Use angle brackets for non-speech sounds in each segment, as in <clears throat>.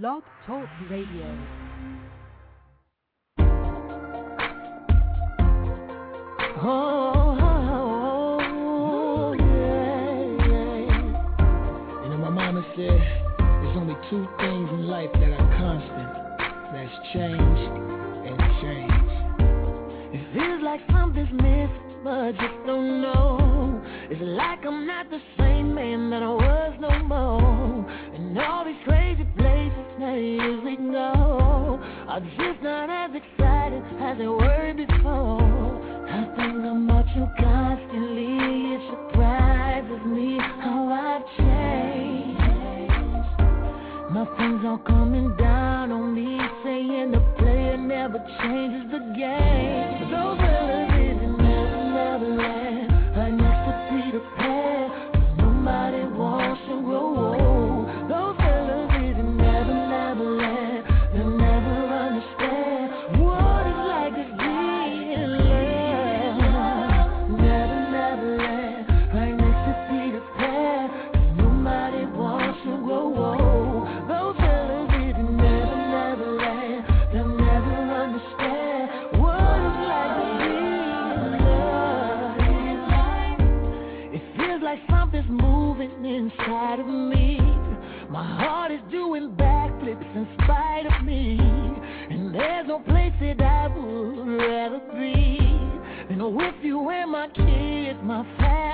Blog Talk Radio. Oh, two things in life that are constant. That's change and change. It feels like something's missing, but just don't know. It's like I'm not the same man that I was no more. And all these crazy places that I usually go are just not as exciting as they were before. I think about you constantly. It surprises me how I've changed. My friends are coming down on me, saying the player never changes the game. Those and my kids, my family.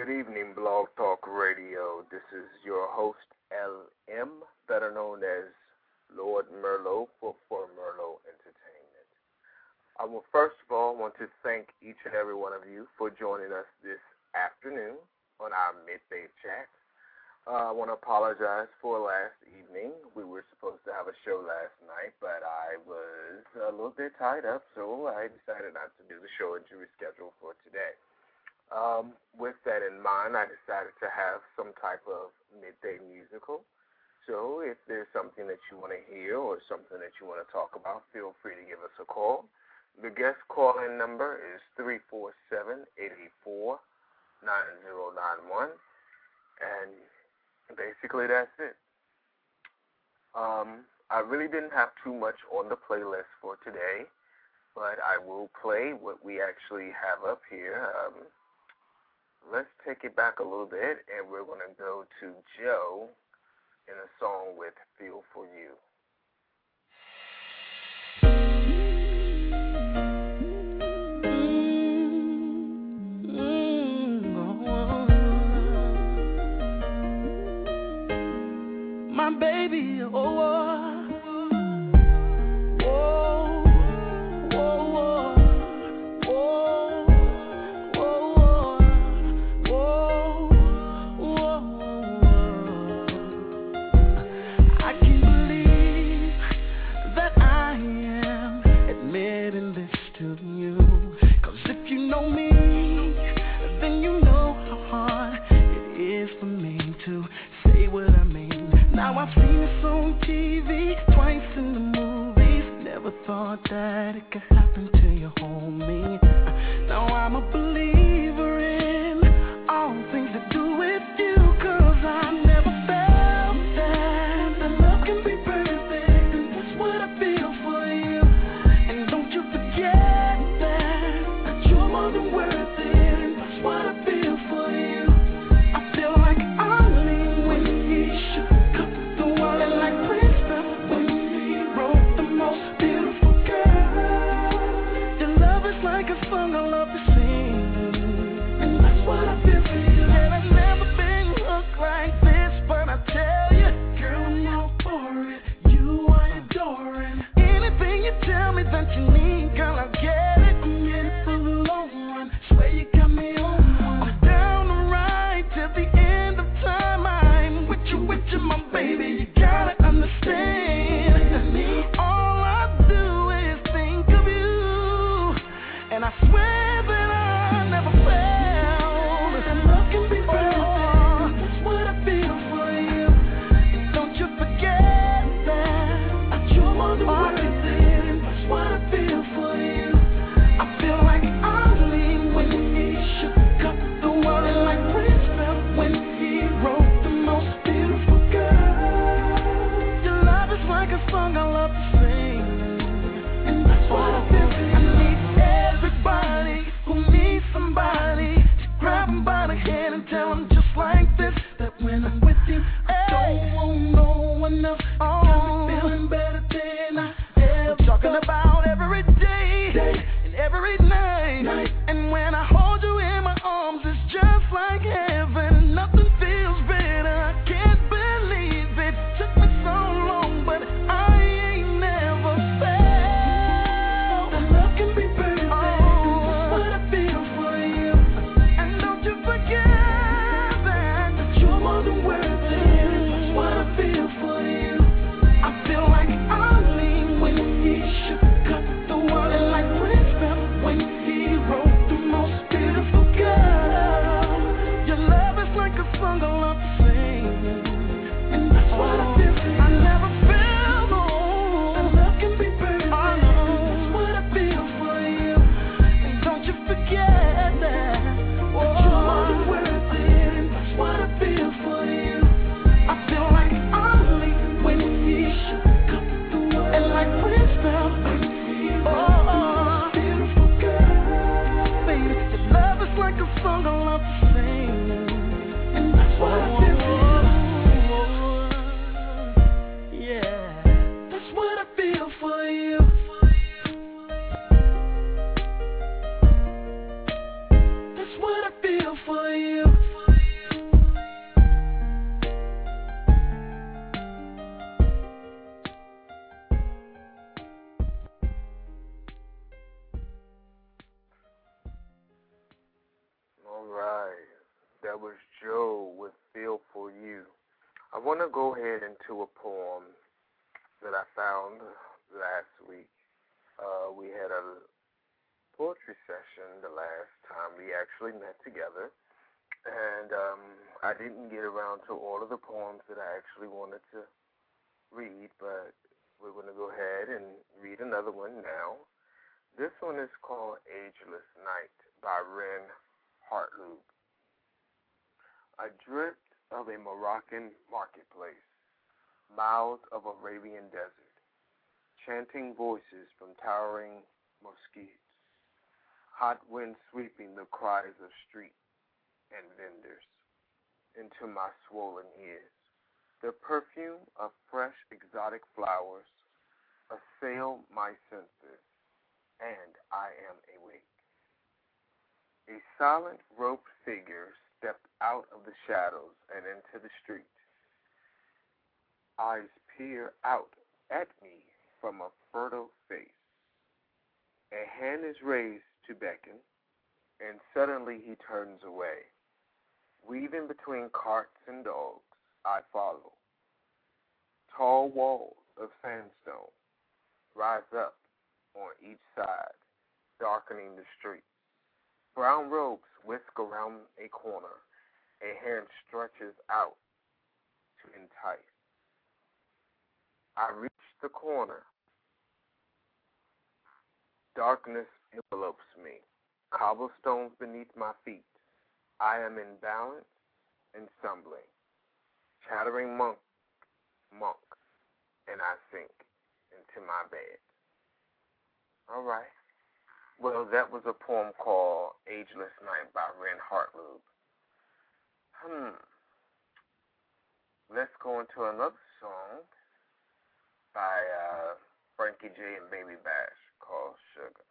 Good evening, Blog Talk Radio. This is your host, LM, better known as Lord Merlot for, for Merlot Entertainment. I will first of all want to thank each and every one of you for joining us this afternoon on our midday chat. Uh, I want to apologize for last evening. We were supposed to have a show last night, but I was a little bit tied up, so I decided not to do the show and to reschedule for today. Um, with that in mind, I decided to have some type of midday musical. So if there's something that you want to hear or something that you want to talk about, feel free to give us a call. The guest call-in number is 347-884-9091. And basically that's it. Um, I really didn't have too much on the playlist for today, but I will play what we actually have up here. Um, let's take it back a little bit, and we're going to go to Joe in a song with Feel for You. My baby, oh. oh. I've seen this on TV, twice in the movies. Never thought that it could happen to your homie. Now I'm a believer. Sleepless Night by Ren Hartlube. I dreamt of a Moroccan marketplace, miles of Arabian desert, chanting voices from towering mosques, hot wind sweeping the cries of street and vendors into my swollen ears. The perfume of fresh exotic flowers assailed my senses and I am awake. A silent robed figure stepped out of the shadows and into the street. Eyes peer out at me from a fertile face. A hand is raised to beckon, and suddenly he turns away. Weaving between carts and dogs, I follow. Tall walls of sandstone rise up on each side, darkening the street. Brown robes whisk around a corner. A hand stretches out to entice. I reach the corner. Darkness envelopes me. Cobblestones beneath my feet. I am in balance and stumbling. Chattering monk, monk, and I sink into my bed. All right. Well, that was a poem called Ageless Night by Ren Hartlube. Hmm. Let's go into another song by uh, Frankie J and Baby Bash called Sugar.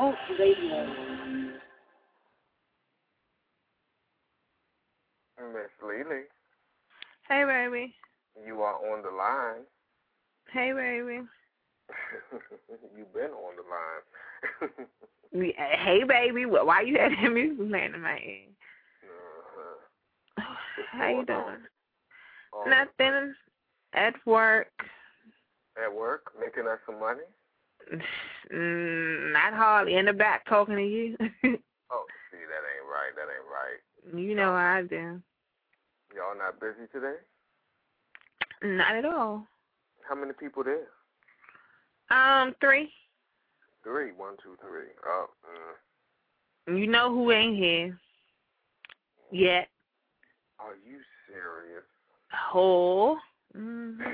Talk Radio. Miss Lily, Hey, baby. you are on the line. Hey, baby. <laughs> You've been on the line. <laughs> Hey, baby. Why you had that music playing in my ear? uh-huh. <sighs> How you going on? doing? Um, Nothing. At work. At work, making us some money. Mm, not hardly. In the back talking to you. <laughs> Oh, see, that ain't right. That ain't right. you know how I do. Y'all not busy today? Not at all. How many people there? Um, three. Three. One, two, three. Oh, mm. You know who ain't here. Yet. Are you serious? Oh. <laughs> Mm. What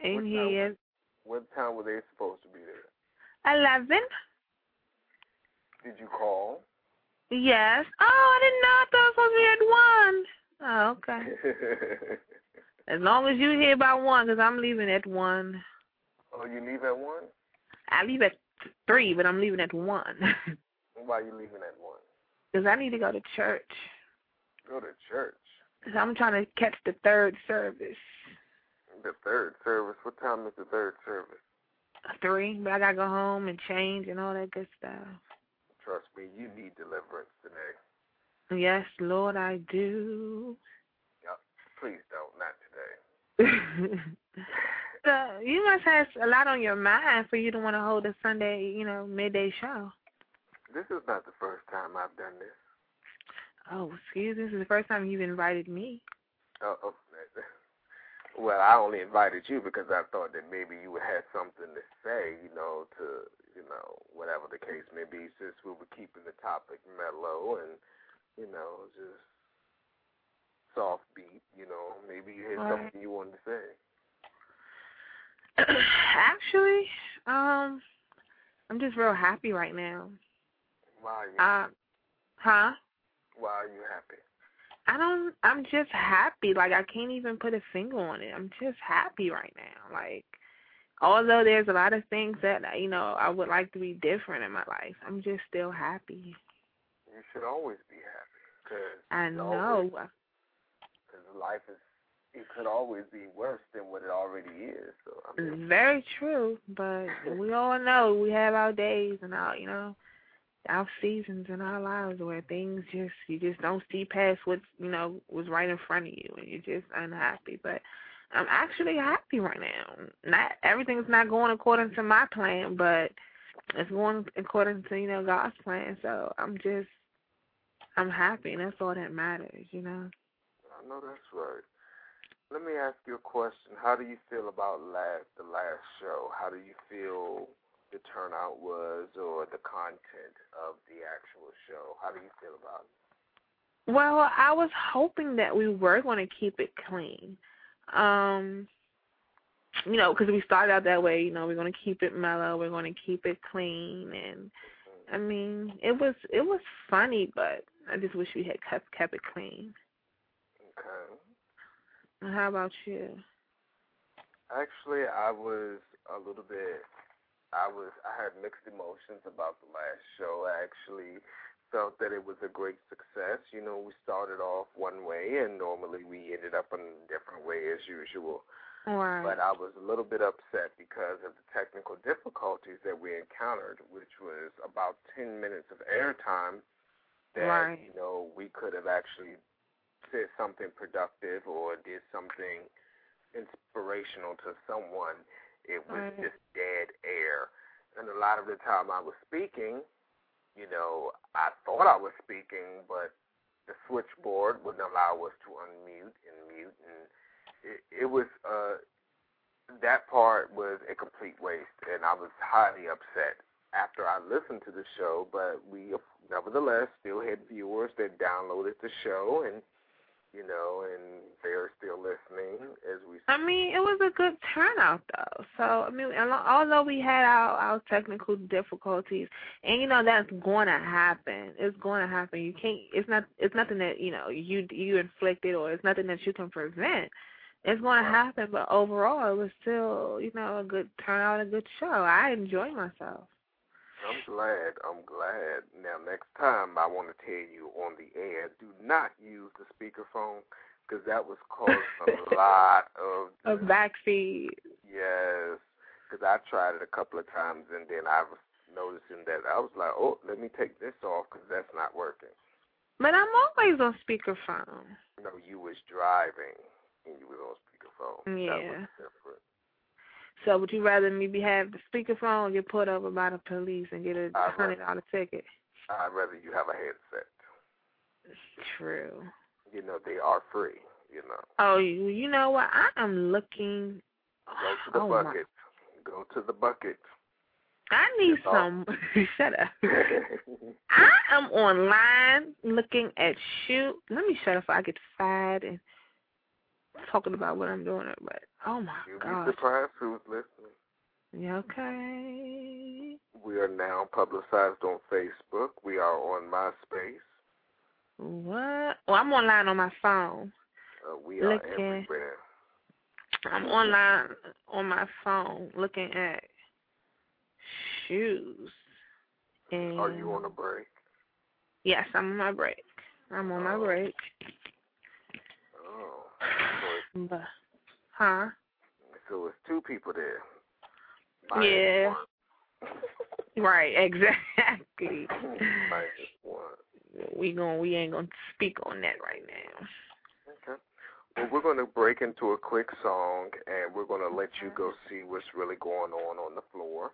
And time he was- is What time were they supposed to be there? eleven. Did you call? Yes. Oh, I didn't know. I thought it was supposed to be at one. Oh, okay. <laughs> As long as you're here by one, because I'm leaving at one. oh, you leave at one? I leave at three, but I'm leaving at one. <laughs> Why are you leaving at one? Because I need to go to church. Go to church. So I'm trying to catch the third service. The third service. What time is the third service? Three, but I gotta go home and change and all that good stuff. Trust me, you need deliverance today. Yes, Lord, I do. Please don't, not today. <laughs> so you must have a lot on your mind for you to want to hold a Sunday, you know, midday show. This is not the first time I've done this. Oh, excuse me. This is the first time you've invited me. Oh, oh, well, I only invited you because I thought that maybe you have something to say, you know, to, you know, whatever the case may be, since we were keeping the topic mellow and, you know, just soft beat, you know, maybe you had Right. something you wanted to say. <clears throat> Actually, um, I'm just real happy right now. Why are you, Uh, huh? why are you happy? I don't. I'm just happy. Like I can't even put a finger on it. I'm just happy right now. Like although there's a lot of things that you know I would like to be different in my life, I'm just still happy. You should always be happy because I know. because life is it could always be worse than what it already is. So I mean, very true, but we all know we have our days and our, you know, our seasons in our lives where things just you just don't see past what's you know was right in front of you and you're just unhappy. But I'm actually happy right now. Not everything's not going according to my plan, but it's going according to you know God's plan. So I'm just I'm happy, and that's all that matters, you know. I know that's right. Let me ask you a question. How do you feel about last the last show? How do you feel the turnout was or the content of the actual show? How do you feel about it? Well, I was hoping that we were going to keep it clean. Um, you know, because we started out that way. You know, we're going to keep it mellow. We're going to keep it clean, and I mean, it was it was funny, but I just wish we had kept kept it clean. Okay. How about you? Actually, I was a little bit. I was. I had mixed emotions about the last show. I actually felt that it was a great success. You know, we started off one way, and normally we ended up in a different way as usual. Right. But I was a little bit upset because of the technical difficulties that we encountered, which was about 10 minutes of airtime that, Right. you know, we could have actually said something productive or did something inspirational to someone. It was Right. just dead air. And a lot of the time I was speaking, you know, I thought I was speaking, but the switchboard wouldn't allow us to unmute and mute and it, it was uh that part was a complete waste and I was highly upset after I listened to the show, but we nevertheless still had viewers that downloaded the show and you know, and they're still listening as we I mean, it was a good turnout though. So I mean, although we had our our technical difficulties, and you know that's going to happen. It's going to happen. You can't. It's not. It's nothing that you know you you inflicted, or it's nothing that you can prevent. It's going to happen. But overall, it was still you know a good turnout, a good show. I enjoyed myself. I'm glad. I'm glad. Now, next time I want to tell you on the air, do not use the speakerphone because that was causing a <laughs> lot of A backseat. yes. Because I tried it a couple of times and then I was noticing that I was like, oh, let me take this off because that's not working. But I'm always on speakerphone. No, you was driving and you was on speakerphone. That Yeah. was different. So would you rather me be have the speakerphone or get pulled over by the police and get a hundred dollar ticket? I'd rather you have a headset. True. You know, they are free. You know, Oh, you you know what? I am looking. go to the oh my- bucket. Go to the bucket. I need That's some. <laughs> Shut up. <laughs> I am online looking at shoot. Let me shut up. I get fired and talking about what I'm doing. But oh my You'll be surprised who's listening. Yeah, okay. We are now publicized on Facebook. We are on MySpace. What? Oh, I'm online on my phone. Uh, we are Looking. everywhere. I'm online on my phone looking at shoes. And Are you on a break? Yes, I'm on my break. I'm on my Oh. break. Oh. But, huh? So, it's two people there. Yeah. <laughs> Right, exactly. <laughs> We gon' we ain't gonna speak on that right now. Okay. Well, we're going to break into a quick song, and we're going to let you go see what's really going on on the floor.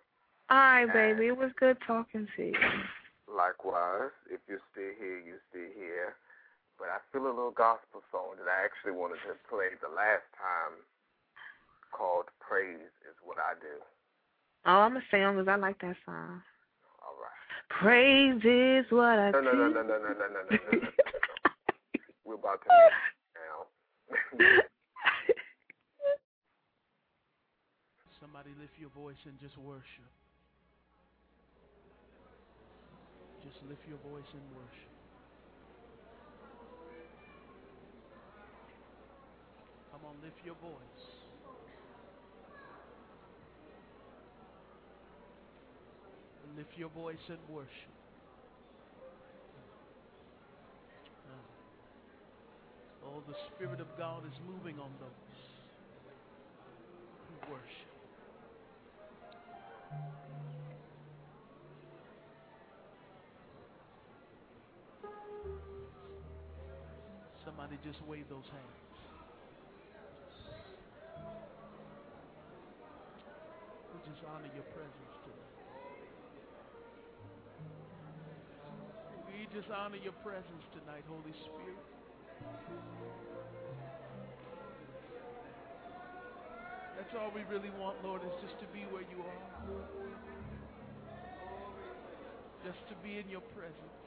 All right, baby. It was good talking to you. Likewise, if you're still here, you're still here. But I feel a little gospel song that I actually wanted to play the last time called Praise is What I Do. Oh, I'm gonna sing because I like that song. All right. Praise is what I No, no, no, do. no, no, no, no, no, no, no, no. We're about to now. Somebody lift your voice and just worship. Just lift your voice and worship. Come on, lift your voice. Lift your voice and worship. Oh, the Spirit of God is moving on those who worship. Somebody just wave those hands. Honor your presence. We just honor your presence tonight, Holy Spirit. That's all we really want, Lord, is just to be where you are. Just to be in your presence.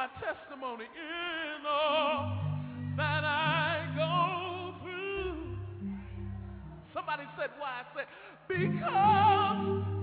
My testimony in all that I go through. Somebody said, Why? I said, Because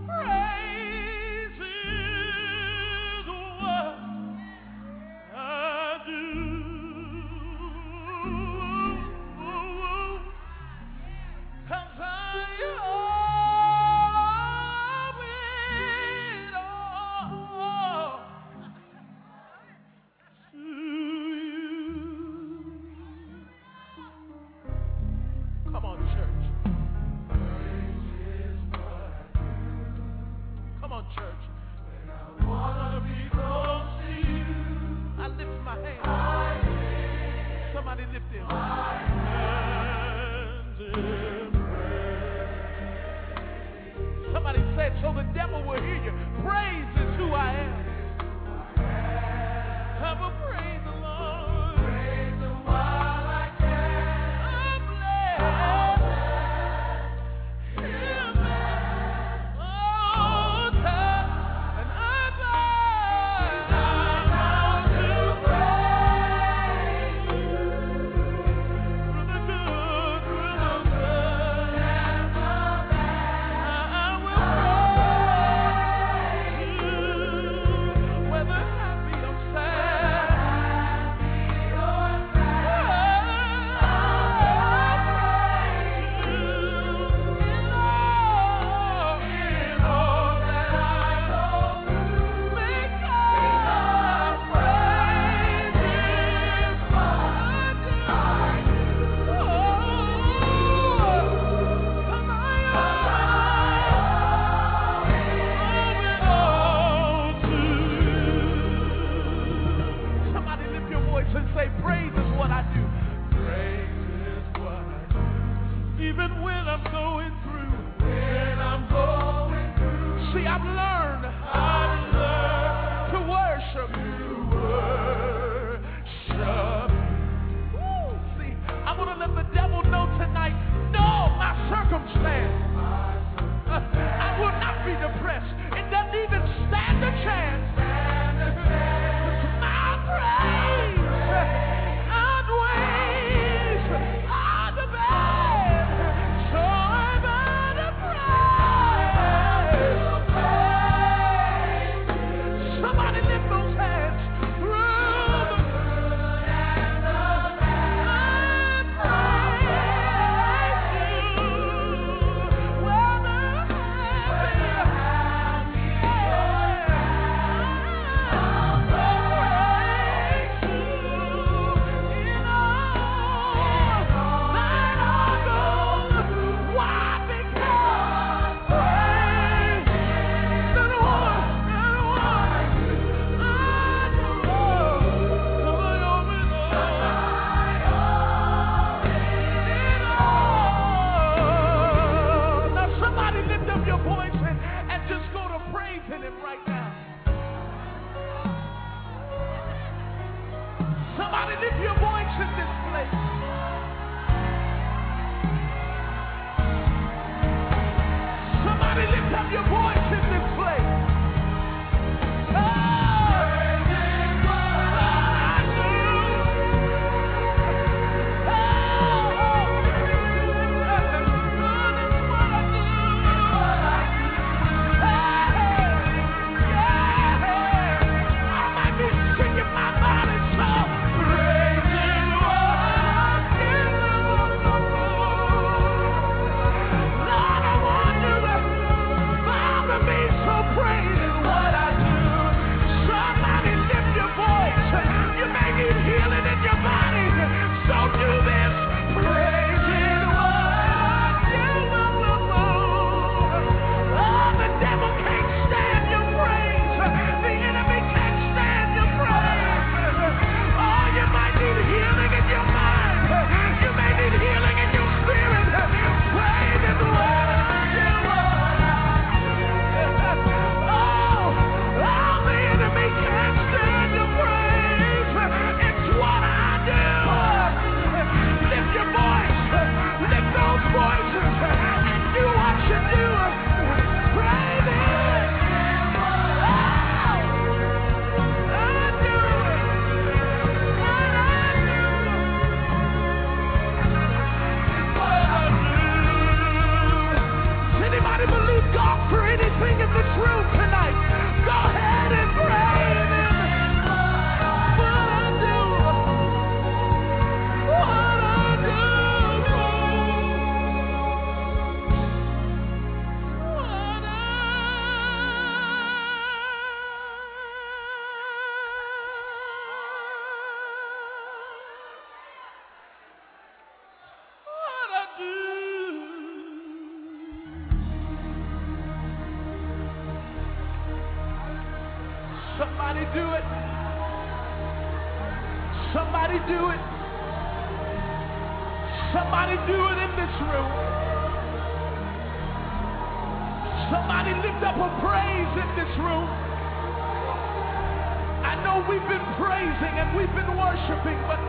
worshiping, but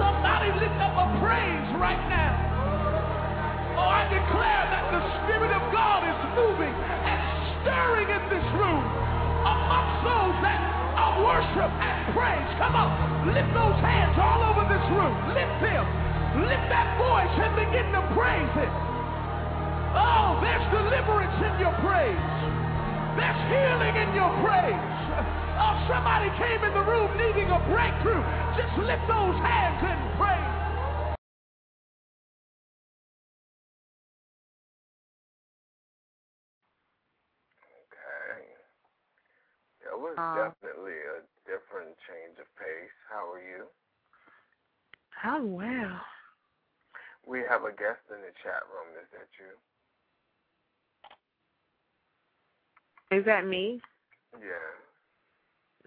somebody lift up a praise right now. Oh, I declare that the Spirit of God is moving and stirring in this room among those that are worship and praise. Come on, lift those hands all over this room. Lift them. Lift that voice and begin to praise it. Oh, there's deliverance in your praise. There's healing in your praise. Oh, somebody came in the room needing a breakthrough. Just lift those hands and praise. Okay. That was Uh, definitely a different change of pace. How are you? Oh well. We have a guest in the chat room. Is that you? Is that me? Yeah.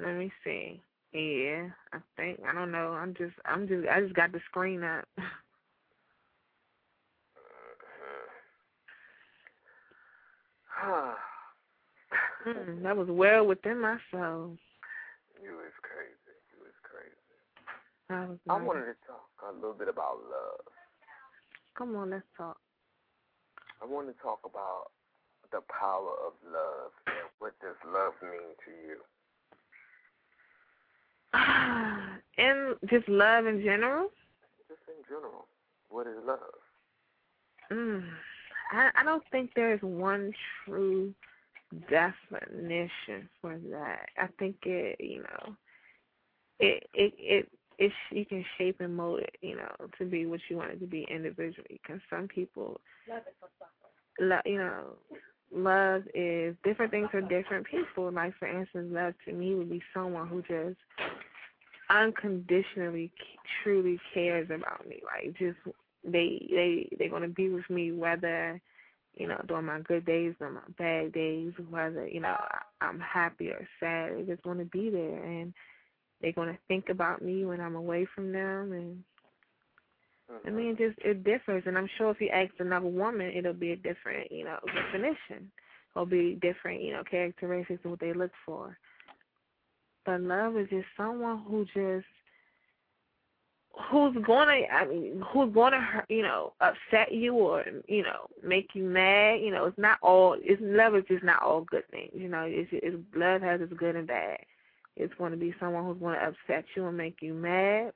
Let me see. Yeah, I think I don't know. I'm just I'm just I just got the screen up. <sighs> Mm, that was well within my soul. you is crazy. You is crazy. I was I wanted to talk a little bit about love. Come on, let's talk. I want to talk about the power of love and what does love mean to you. <sighs> and just love in general. Just in general, what is love? Mm, I I don't think there is one true definition for that. I think it, you know, it it it it you can shape and mold it, you know, to be what you want it to be individually. Because some people, love it for suffer. lo- you know, love is different things for different people. Like for instance, love to me would be someone who just unconditionally, truly cares about me. Like just they they they're gonna be with me whether you know during my good days or my bad days, whether you know I'm happy or sad. They just want to be there and they're gonna think about me when I'm away from them and I Mhm. mean, it just it differs, and I'm sure if you ask another woman, it'll be a different, you know, definition. It'll be different, you know, characteristics of what they look for. But love is just someone who just who's gonna, I mean, who's gonna, you know, upset you or you know, make you mad. You know, it's not all. It's love is just not all good things. You know, it's, it's love has its good and bad. It's going to be someone who's going to upset you and make you mad,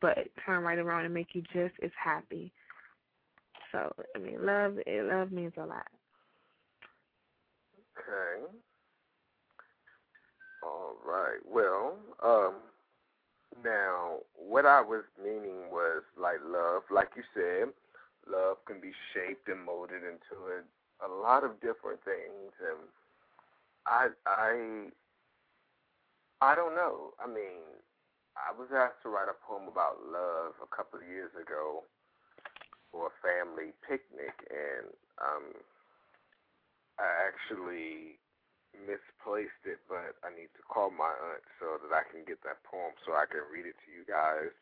but turn right around and make you just as happy. So I mean, love it, love means a lot. Okay. All right. Well, um, now what I was meaning was like love, like you said, love can be shaped and molded into a, a lot of different things, and I, I, I don't know. I mean, I was asked to write a poem about love a couple of years ago for a family picnic, and um, I actually misplaced it, but I need to call my aunt so that I can get that poem so I can read it to you guys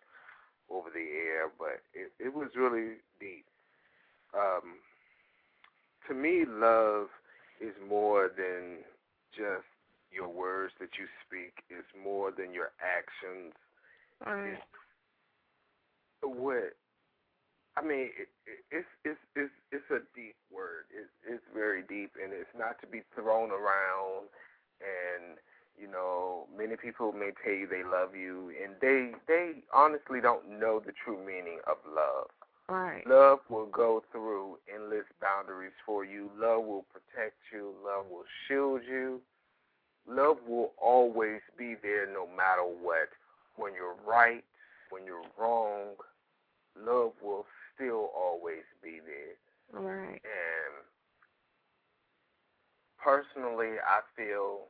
over the air. But it, it was really deep. Um, to me, love is more than just your words that you speak. It's more than your actions. All right. What I mean, it, it, it's it's it's it's a deep word. It's it's very deep, and it's not to be thrown around. And you know, many people may tell you they love you, and they they honestly don't know the true meaning of love. Right. Love will go through endless boundaries for you. Love will protect you. Love will shield you. Love will always be there no matter what. When you're right, when you're wrong, love will still always be there. All right. And personally, I feel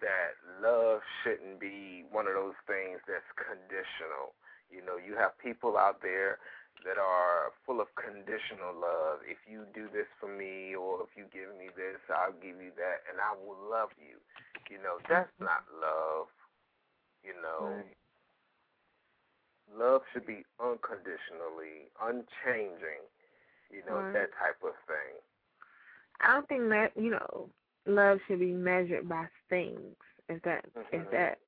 that love shouldn't be one of those things that's conditional. You know, you have people out there that are full of conditional love. If you do this for me or if you give me this, I'll give you that and I will love you. You know, that's mm-hmm. not love. You know, Right. love should be unconditionally, unchanging. You know, Right. that type of thing. I don't think that you know love should be measured by things. If that if Mhm. that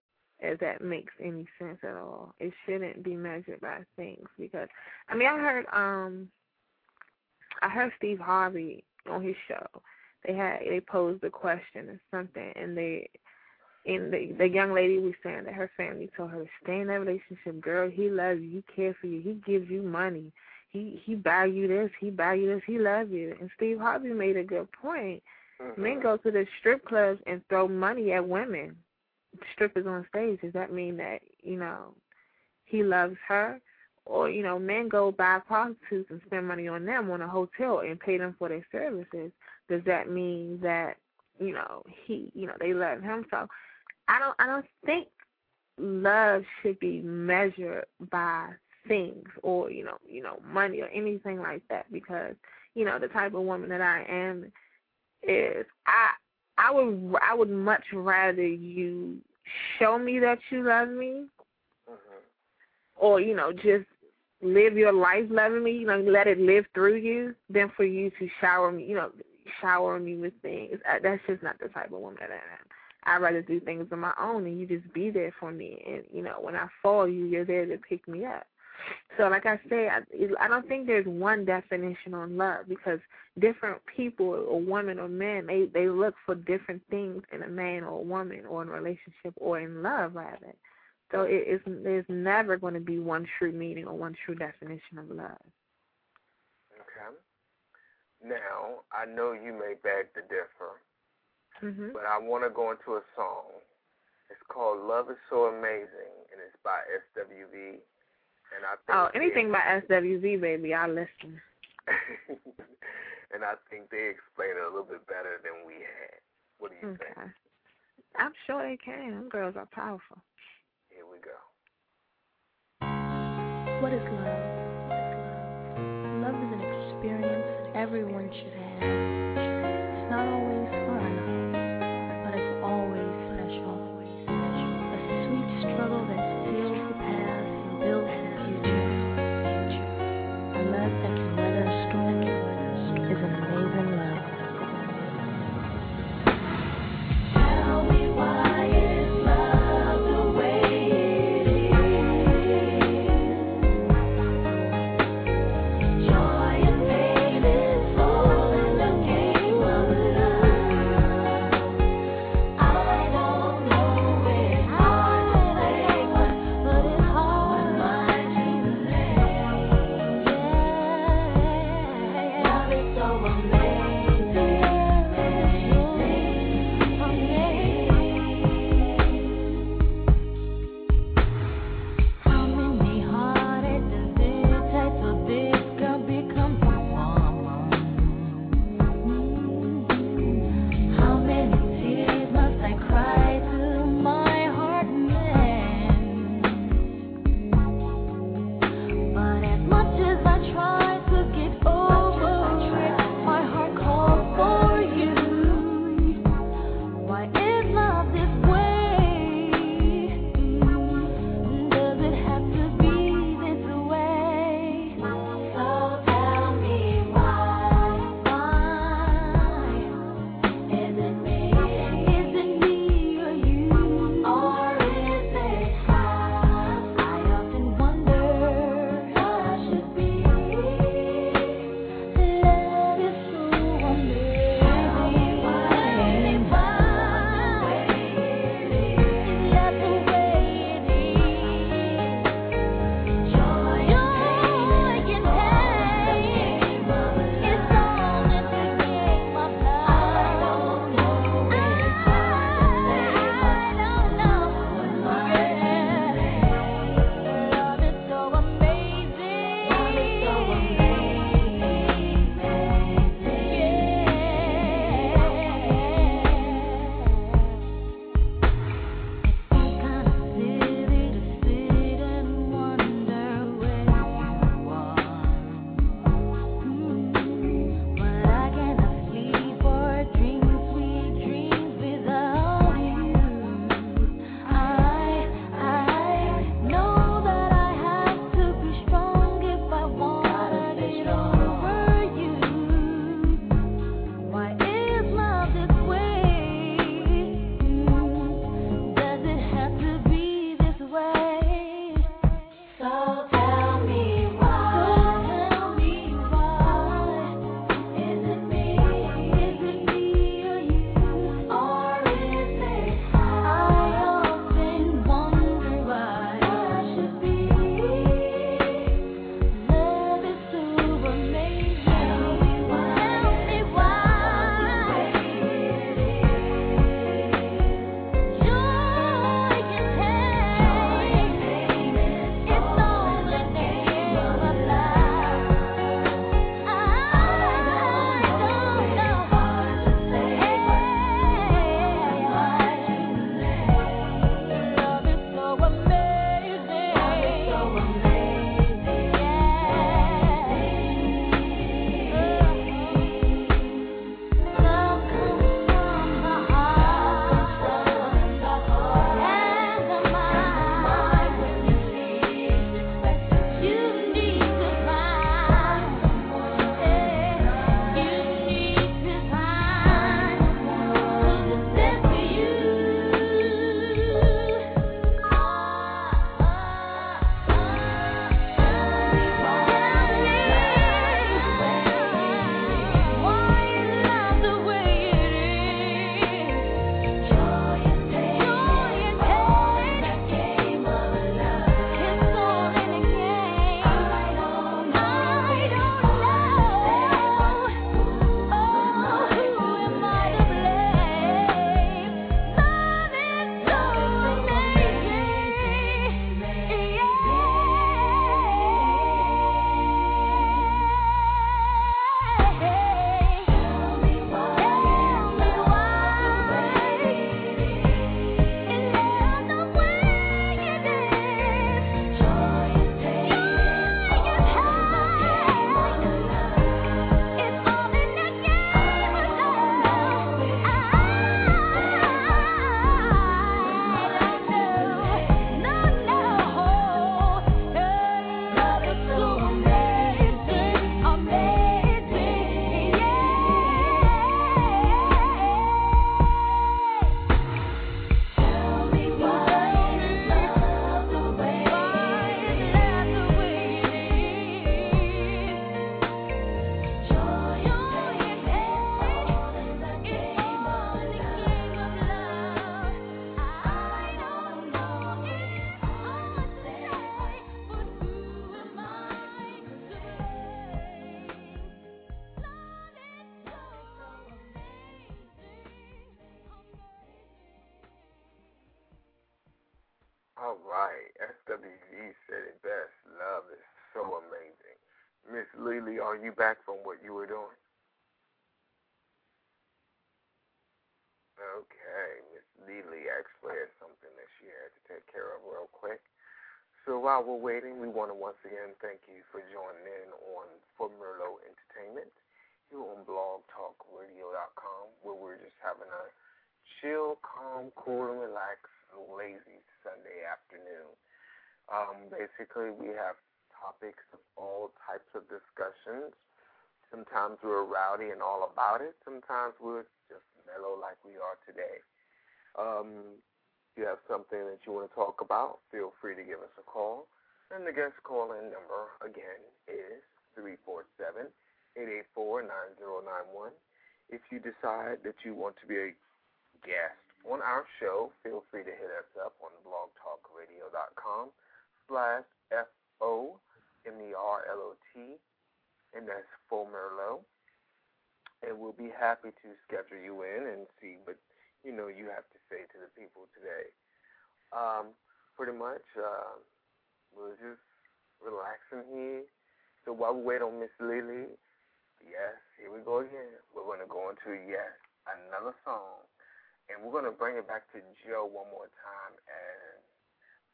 if that makes any sense at all, it shouldn't be measured by things because I mean I heard um I heard Steve Harvey on his show. They had they posed a question or something, and they and the the young lady was saying that her family told her to stay in that relationship. Girl, he loves you, he cares for you, he gives you money, he he buy you this, he buy you this, he loves you. And Steve Harvey made a good point. Mhm. Men go to the strip clubs and throw money at women, strippers on stage. Does that mean that you know he loves her? Or you know, men go buy prostitutes and spend money on them on a hotel and pay them for their services. Does that mean that you know he, you know, they love him? So I don't, I don't think love should be measured by things or you know, you know, money or anything like that because you know the type of woman that I am is I I would I would much rather you show me that you love me, Mhm. or you know just live your life loving me, you know, let it live through you, than for you to shower me, you know, shower me with things. I, that's just not the type of woman that I am. I'd rather do things on my own, and you just be there for me. And you know, when I fall, you you're there to pick me up. So, like I say, I, I don't think there's one definition on love because different people, or women or men, they they look for different things in a man or a woman, or in a relationship, or in love rather. So it is there's never going to be one true meaning or one true definition of love. Okay. Now, I know you may beg to differ, hmm but I want to go into a song. It's called "Love Is So Amazing" and it's by SWV. And I think Oh, they- anything by SWV, baby, I listen. <laughs> and I think they explain it a little bit better than we had. What do you think? I'm sure they can. Them girls are powerful. Here we go. What is love? Love is an experience everyone should have. While we're waiting, we want to once again thank you for joining in on For Merlot Entertainment here on blogtalkradio.com where we're just having a chill, calm, cool, and relaxed, lazy Sunday afternoon. Um, basically, we have topics of all types of discussions. Sometimes we're rowdy and all about it. Sometimes we're just mellow like we are today. Um, you have something that you want to talk about, feel free to give us a call. And the guest call-in number, again, is 347-884-9091. If you decide that you want to be a guest on our show, feel free to hit us up on blogtalkradio.com slash F-O-M-E-R-L-O-T, and that's for Merlot. And we'll be happy to schedule you in and see what, you know, you have to say to the people today. Um, pretty much, uh, we're just relaxing here. So while we wait on Miss Lily, yes, here we go again. We're going to go into, yes, another song. And we're going to bring it back to Joe one more time. And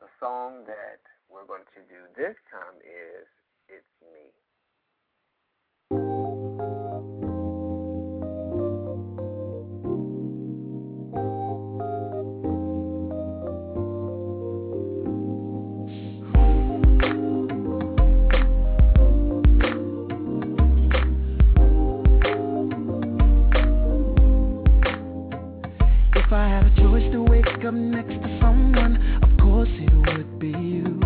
the song that we're going to do this time is It's Me. Up next to someone, of course it would be you.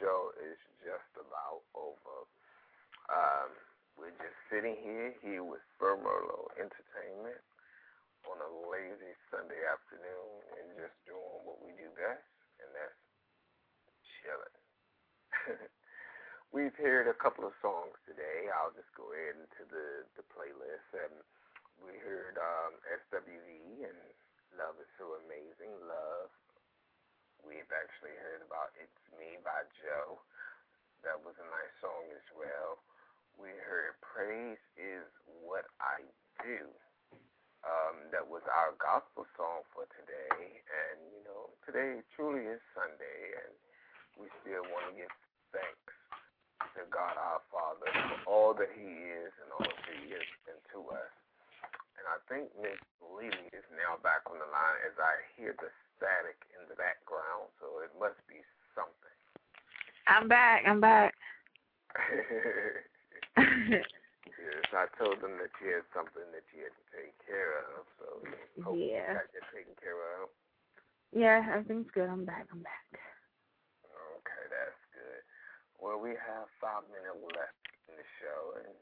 Show is just about over. Um, we're just sitting here, here with For Merlot Entertainment on a lazy Sunday afternoon and just doing what we do best, and that's chilling. We've heard a couple of songs today. I'll just go ahead into the, the playlist. And we heard um, SWV and Love is So Amazing. Love. We've actually heard about It's Me by Joe. That was a nice song as well. We heard Praise is What I Do. Um, that was our gospel song for today. And, you know, today truly is Sunday, and we still want to give thanks to God our Father for all that He is and all that He is into us. And I think Miss Lily is now back on the line as I hear the static in the background, so it must be something. I'm back. I'm back. yes, I told them that you had something that you had to take care of, so Yeah. you got taken care of. yeah, everything's good. I'm back. I'm back. Okay, that's good. Well, we have five minutes left in the show, and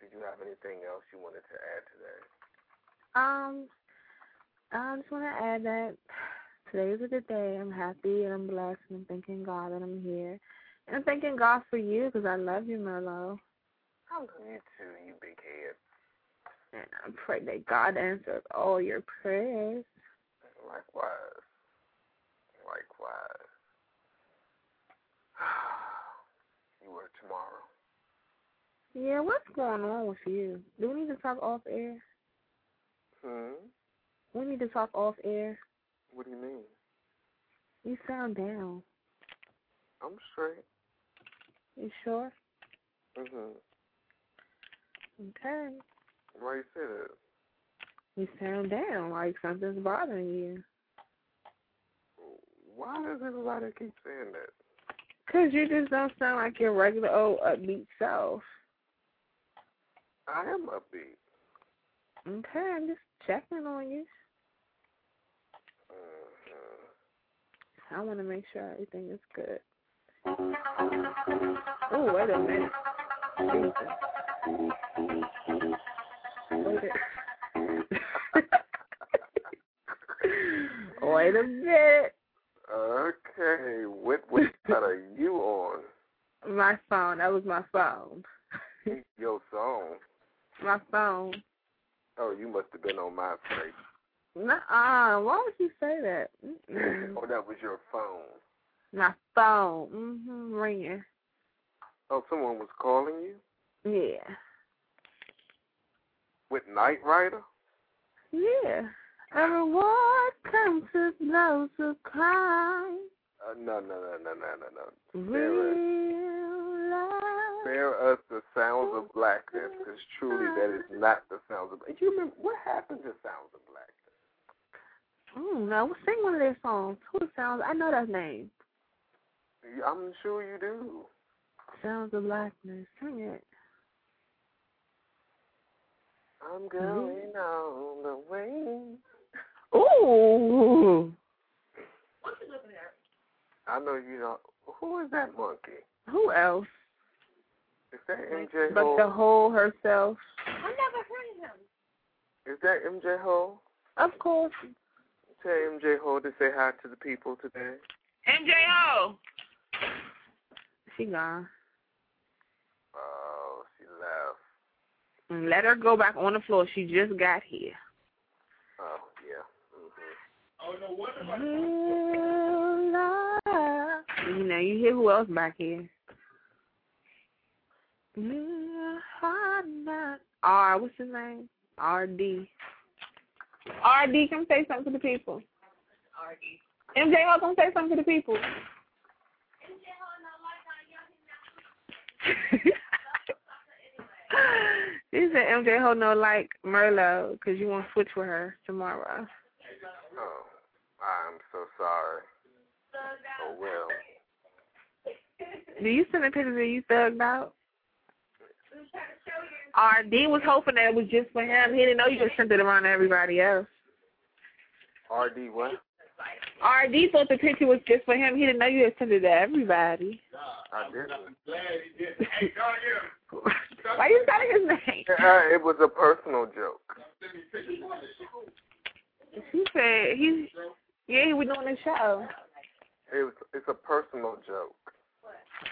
did you have anything else you wanted to add to that? Um, I just want to add that today is a good day. I'm happy and I'm blessed and I'm thanking God that I'm here. And I'm thanking God for you because I love you, Merlot. I love you too, you big head. And I pray that God answers all your prayers. Likewise. Likewise. <sighs> you work tomorrow. Yeah, what's going on with you? Do we need to talk off air? Hmm? We need to talk off air. What do you mean? You sound down. I'm straight. You sure? Mhm. Okay. Why you say that? You sound down like something's bothering you. Why does everybody keep saying that? Because you just don't sound like your regular old upbeat self. I am upbeat. Okay, I'm just checking on you. Mhm. I want to make sure everything is good. Oh, wait a minute. Jesus. Wait a, <laughs> wait a minute. Okay, what side are you on? My phone. That was my phone. <laughs> Your song. My phone. Oh, you must have been on my face. Nuh-uh. Why would you say that? <laughs> Mm-mm. oh, that was your phone. My phone. Mm-hmm. Ringing. Oh, someone was calling you Yeah. with Knight Rider. Yeah. Everyone comes to blows of crime. Uh, no, no, no, no, no, no, no. Real love. Spare us the sounds of blackness, because truly that is not the sounds of. Do you remember what happened to Sounds of Blackness? Oh no, sing one of their songs. Who sounds? I know that name. I'm sure you do. Sounds of Blackness. Sing it. I'm mm-hmm. going on the way. Ooh. What you looking at? I know you know. Who is that monkey? Who else? Is that MJ But Ho? the whole herself. I never heard of him. Is that MJ Ho? Of course. Tell MJ Ho to say hi to the people today. MJO. She gone. Oh, she left. And let her go back on the floor. She just got here. Oh, yeah. hmm Real love. You know, you hear who else back here? Yeah, R, what's his name? RD. RD, come say something to the people. RD. MJ, come say something to the people. <laughs> She said MJ Ho no like Merlot because you want to switch with her tomorrow. Oh, I'm so sorry. Oh, well. Do you send a picture of you thugged out? RD was hoping that it was just for him. He didn't know you had sent it around to everybody else. RD what? RD thought the picture was just for him. He didn't know you had sent it to everybody. I didn't. <laughs> Why you saying his name? Uh, it was a personal joke. He said he, yeah, he was doing the show. It was, it's a personal joke.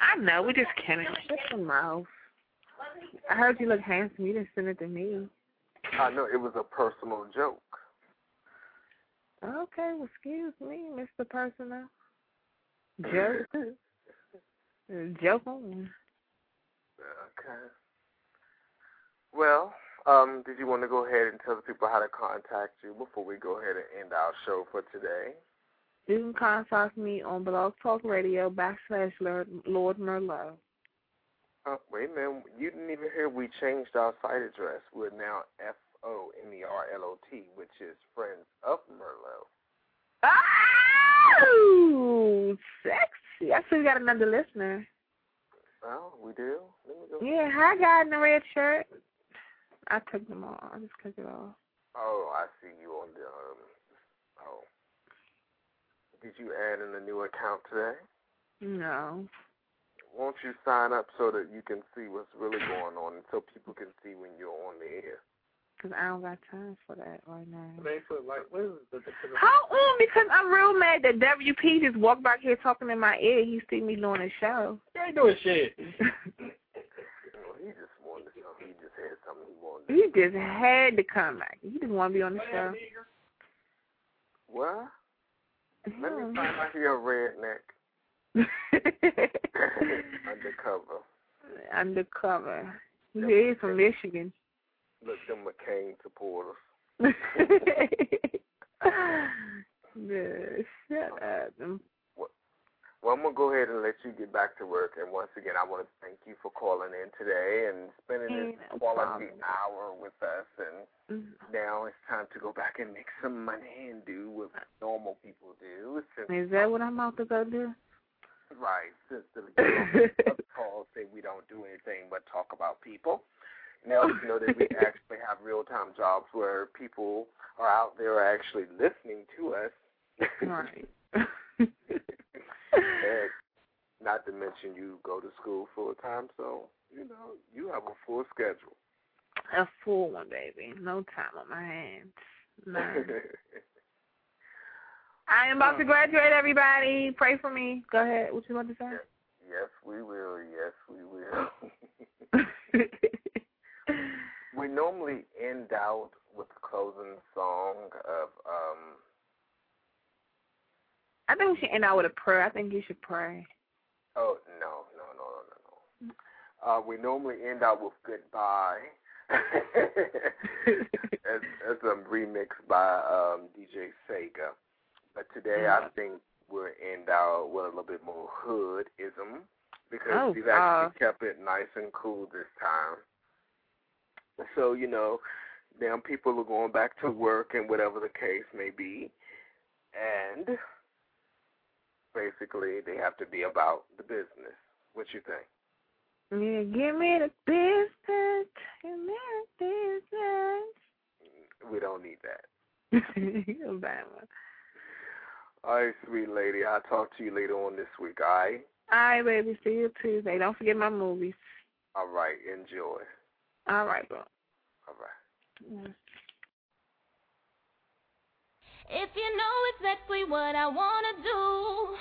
I know, we just kidding. Shut your mouth. I heard you look handsome. You didn't send it to me. I know it was a personal joke. Okay, well, excuse me, Mr. Personal. Joke. Joke on. Okay. Well, um, did you want to go ahead and tell the people how to contact you before we go ahead and end our show for today? You can contact me on Blog Talk Radio backslash Lord, Lord Merlot. Uh, wait a minute. You didn't even hear we changed our site address. We're now F O M E R L O T, which is Friends of Merlot. Oh, sexy. I see we got another listener. Oh, we do? Let me go. Yeah, hi, guy in the red shirt. I took them all. I just took it off. Oh, I see you on the. Um, oh. Did you add in a new account today? No. Won't you sign up so that you can see what's really going on and so people can see when you're on the air? Because I don't got time for that right now. They put like, what is the, the, the How on? Because I'm real mad that WP just walked back here talking in my ear. He see me doing a show. You ain't doing shit. <laughs> He just wanted something. He just had something he wanted. he just had to come back. He just want to be on the show. What? Let me find out you're a redneck. <laughs> <laughs> Undercover. Undercover. He is from Michigan. Look, them McCain supporters. <laughs> yeah, shut up. Well, I'm going to go ahead and let you get back to work. And once again, I want to thank you for calling in today and spending this Ain't no quality problem. hour with us. And mm-hmm. now it's time to go back and make some money and do what normal people do. Since, Is that what I'm about to go do? Right. Since the <laughs> calls say we don't do anything but talk about people. Now you know that we <laughs> actually have real time jobs where people are out there actually listening to us. right. <laughs> <laughs> and not to mention you go to school full time, so you know you have a full schedule. A full one, baby. No time on my hands. None. I am about to um, graduate, everybody. Pray for me. Go ahead. What you about to say? yes, we will. Yes, we will. We normally end out with the closing song of um. I think we should end out with a prayer. I think you should pray. Oh no no no no no no. Uh, we normally end out with goodbye. <laughs> as, as a remix by um, DJ Sega. But today I think we'll end out with a little bit more hoodism because Oh, we've actually uh. kept it nice and cool this time. <laughs> So, you know, now people are going back to work and whatever the case may be. And basically they have to be about the business. What you think? Yeah, give me the business. Give me the business. We don't need that. You're a bad one. All right, sweet lady. I'll talk to you later on this week, all right? All right, baby. See you Tuesday. Don't forget my movies. All right, enjoy. All right, bro. All right. Yeah. If you know exactly what I wanna do,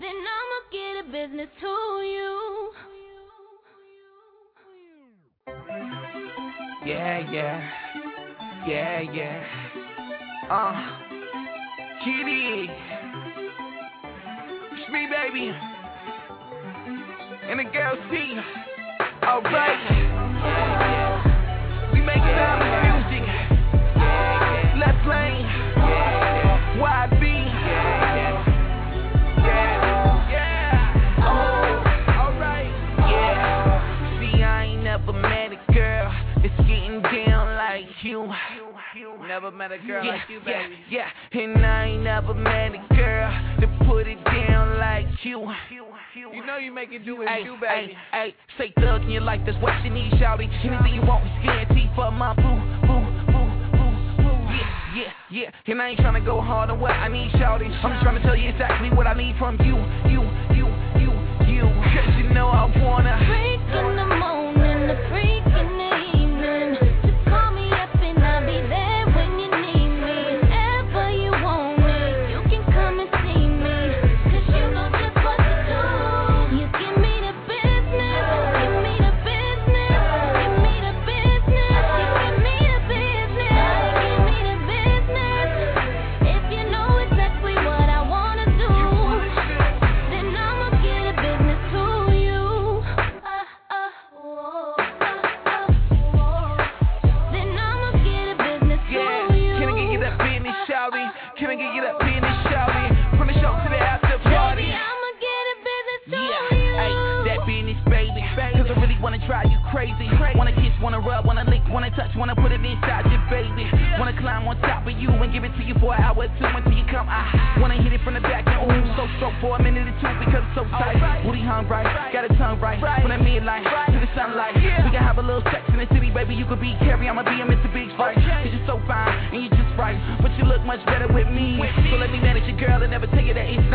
then I'ma get a business to you. Yeah, yeah. Yeah, yeah. Uh. Kitty. It's me, baby. And the girl C. Alright. We making music. Left lane. YB. Yeah. Yeah. Oh, Alright. Yeah. See, I ain't never met a girl that's getting down like you. Never met a girl yeah, like you, baby. Yeah, yeah, and I ain't never met a girl that put it down like you know you make it do what you do, baby. Hey, say thug in your life, that's what you need, shawty. Anything you want, we guaranteed for my boo, boo, boo, boo, boo. Yeah, yeah, yeah. And I ain't trying to go hard on what I need, shawty. I'm just trying to tell you exactly what I need from you, you, you, you, you. Cause you know I wanna. Break in the moment. Wanna rub, wanna lick, wanna touch, wanna put it inside your baby. Wanna climb on top of you and give it to you for an hour or two until you come. I wanna hit it from the back and ooh, so stroke for a minute or two because it's so tight. Right. Booty hung right, got a tongue right, right. from the midline right. to the sunlight. Yeah. We can have a little sex in the city, baby. You could be Carrie, I'ma be a Mr. Big Fight. Okay. Cause you're so fine and you're just right, but you look much better with me. With me. So let me manage your girl and never take it that easy.